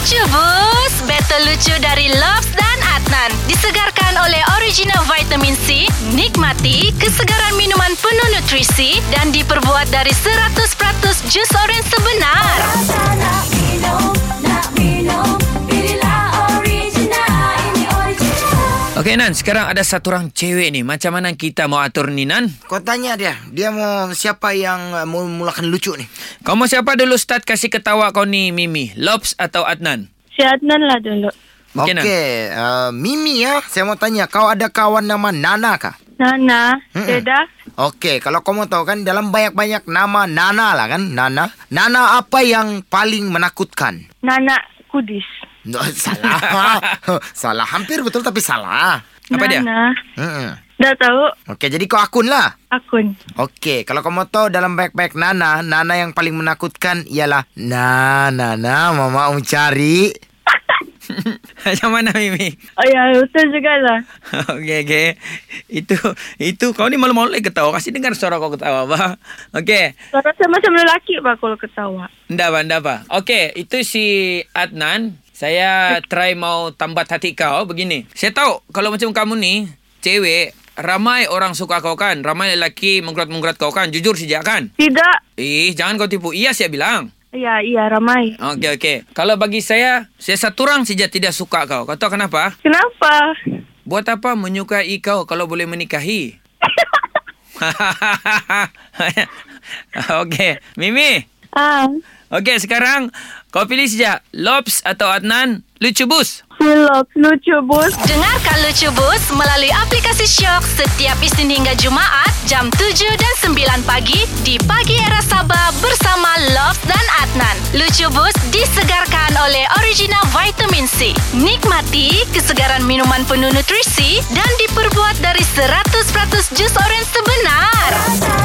Lucu bus Battle lucu dari Lobs dan Adnan. Disegarkan oleh original vitamin C Nikmati kesegaran minuman penuh nutrisi Dan diperbuat dari 100% jus oren sebenar Okey Nan, sekarang ada satu orang cewek ni. Macam mana kita mau atur ni Nan? Kau tanya dia, dia mau siapa yang uh, mau mulakan lucu ni? Kau mau siapa dulu start kasih ketawa kau ni Mimi? Lobs atau Adnan? Si Adnan lah dulu. Okey. Okey, uh, Mimi ya, saya mau tanya, kau ada kawan nama Nana kah? Nana, Mm-mm. Seda, Okey, kalau kau mau tahu kan dalam banyak-banyak nama Nana lah kan, Nana. Nana apa yang paling menakutkan? Nana Kudis. No, salah. salah, hampir betul tapi salah. Apa dia? Nana. Mm-mm. Dah tahu Okey, jadi kau akun lah. akun. Okey, kalau kau mau tahu dalam baik-baik Nana, Nana yang paling menakutkan ialah Nana, Nana, mama mau cari. Macam mana Mimi? Oh ya, betul jugalah. Okey, okey. Itu, itu kau ni malu-malu lagi ketawa. Kasih dengar suara kau ketawa, bah. Okey. Kau rasa macam lelaki pak kalau ketawa. Ndak apa, ndak apa. Okey, itu si Adnan. Saya try mau tambat hati kau begini. Saya tahu kalau macam kamu ni, cewek, ramai orang suka kau kan. Ramai lelaki menggurat-menggurat kau kan. Jujur saja kan? Tidak. Eh, jangan kau tipu. Iya saya bilang. Ya, iya ramai. Okey, okey. Kalau bagi saya, saya satu orang saja tidak suka kau. Kau tahu kenapa? Kenapa? Buat apa menyukai kau kalau boleh menikahi? okey. Mimi. Ah, Okey, sekarang kau pilih saja. Lobs atau Adnan? Lucu bus. Silop, lucu bos. Dengarkan Lucu Bus melalui aplikasi Shock setiap Isnin hingga Jumaat jam 7 dan 9 pagi di Pagi Era Sabah bersama Love dan Adnan. Lucu Bus disegarkan oleh original vitamin C. Nikmati kesegaran minuman penuh nutrisi dan diperbuat dari 100% jus oren sebenar. Rasa